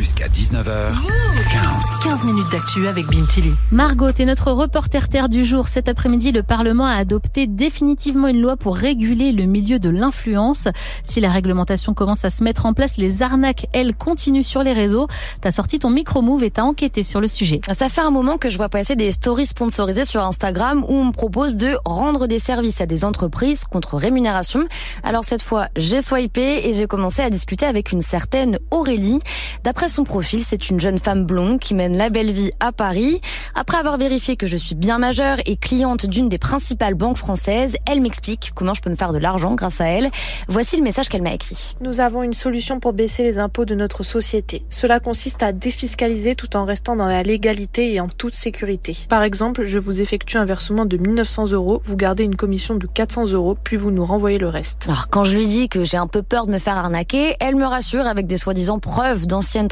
Jusqu'à 19h. 15. 15 minutes d'actu avec Bintili. Margot est notre reporter terre du jour. Cet après-midi, le Parlement a adopté définitivement une loi pour réguler le milieu de l'influence. Si la réglementation commence à se mettre en place, les arnaques, elles, continuent sur les réseaux. T'as sorti ton micro-move et t'as enquêté sur le sujet. Ça fait un moment que je vois passer des stories sponsorisées sur Instagram où on me propose de rendre des services à des entreprises contre rémunération. Alors cette fois, j'ai swipé et j'ai commencé à discuter avec une certaine Aurélie. D'après son profil, c'est une jeune femme blonde qui mène la belle vie à Paris. Après avoir vérifié que je suis bien majeure et cliente d'une des principales banques françaises, elle m'explique comment je peux me faire de l'argent grâce à elle. Voici le message qu'elle m'a écrit. Nous avons une solution pour baisser les impôts de notre société. Cela consiste à défiscaliser tout en restant dans la légalité et en toute sécurité. Par exemple, je vous effectue un versement de 1900 euros, vous gardez une commission de 400 euros, puis vous nous renvoyez le reste. Alors quand je lui dis que j'ai un peu peur de me faire arnaquer, elle me rassure avec des soi-disant preuves d'anciennes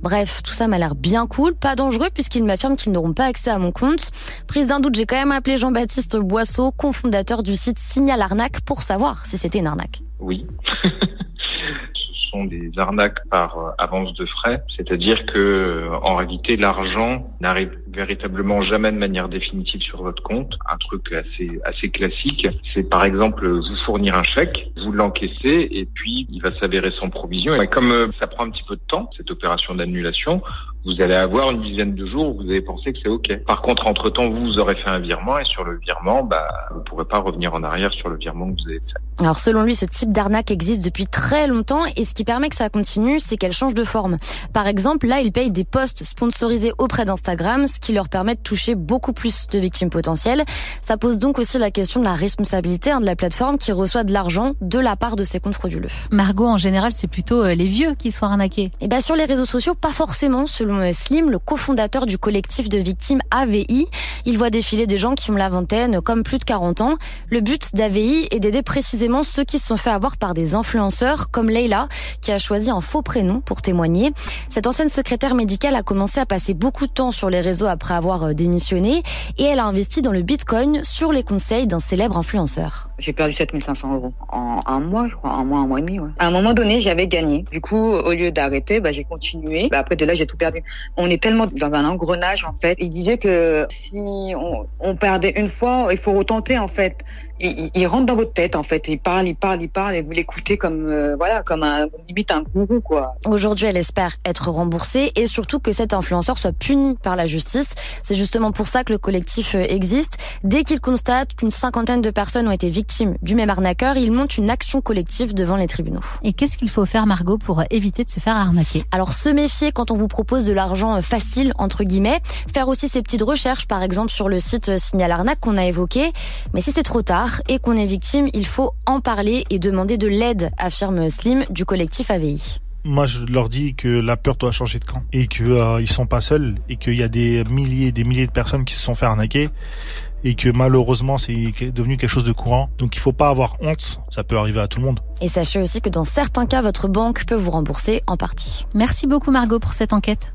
Bref, tout ça m'a l'air bien cool, pas dangereux puisqu'il m'affirme qu'ils n'auront pas accès à mon compte. Prise d'un doute, j'ai quand même appelé Jean-Baptiste Boisseau, cofondateur du site Signal Arnaque, pour savoir si c'était une arnaque. Oui. Ce sont des arnaques par euh, avance de frais, c'est-à-dire que euh, en réalité l'argent n'arrive véritablement jamais de manière définitive sur votre compte. Un truc assez assez classique, c'est par exemple vous fournir un chèque, vous l'encaissez et puis il va s'avérer sans provision. Et comme euh, ça prend un petit peu de temps cette opération d'annulation, vous allez avoir une dizaine de jours où vous avez pensé que c'est OK. Par contre, entre-temps, vous, vous aurez fait un virement et sur le virement, bah, vous ne pourrez pas revenir en arrière sur le virement que vous avez fait. Alors selon lui, ce type d'arnaque existe depuis très longtemps et ce qui permet que ça continue, c'est qu'elle change de forme. Par exemple, là, il paye des posts sponsorisés auprès d'Instagram, qui leur permet de toucher beaucoup plus de victimes potentielles. Ça pose donc aussi la question de la responsabilité hein, de la plateforme qui reçoit de l'argent de la part de ses comptes frauduleux. Margot, en général, c'est plutôt euh, les vieux qui sont arnaqués. Et bien sur les réseaux sociaux, pas forcément, selon euh, Slim, le cofondateur du collectif de victimes AVI. Il voit défiler des gens qui ont la vingtaine, comme plus de 40 ans. Le but d'AVI est d'aider précisément ceux qui se sont fait avoir par des influenceurs, comme Leila, qui a choisi un faux prénom pour témoigner. Cette ancienne secrétaire médicale a commencé à passer beaucoup de temps sur les réseaux après avoir euh, démissionné et elle a investi dans le bitcoin sur les conseils d'un célèbre influenceur. J'ai perdu 7500 euros en un mois, je crois, un mois, un mois et demi. À un moment donné, j'avais gagné. Du coup, au lieu d'arrêter, bah, j'ai continué. Bah, après de là, j'ai tout perdu. On est tellement dans un engrenage en fait. Il disait que si on perdait une fois, il faut retenter en fait. Il, il, rentre dans votre tête en fait. Il parle, il parle, il parle et vous l'écoutez comme euh, voilà, comme un limite un gourou quoi. Aujourd'hui, elle espère être remboursée et surtout que cet influenceur soit puni par la justice. C'est justement pour ça que le collectif euh, existe. Dès qu'il constate qu'une cinquantaine de personnes ont été victimes du même arnaqueur, il monte une action collective devant les tribunaux. Et qu'est-ce qu'il faut faire, Margot, pour éviter de se faire arnaquer? Alors, se méfier quand on vous propose de l'argent facile, entre guillemets. Faire aussi ses petites recherches, par exemple, sur le site Signal Arnaque qu'on a évoqué. Mais si c'est trop tard, et qu'on est victime, il faut en parler et demander de l'aide, affirme Slim du collectif AVI. Moi, je leur dis que la peur doit changer de camp et qu'ils euh, sont pas seuls et qu'il y a des milliers, des milliers de personnes qui se sont fait arnaquer et que malheureusement c'est devenu quelque chose de courant. Donc il faut pas avoir honte, ça peut arriver à tout le monde. Et sachez aussi que dans certains cas, votre banque peut vous rembourser en partie. Merci beaucoup Margot pour cette enquête.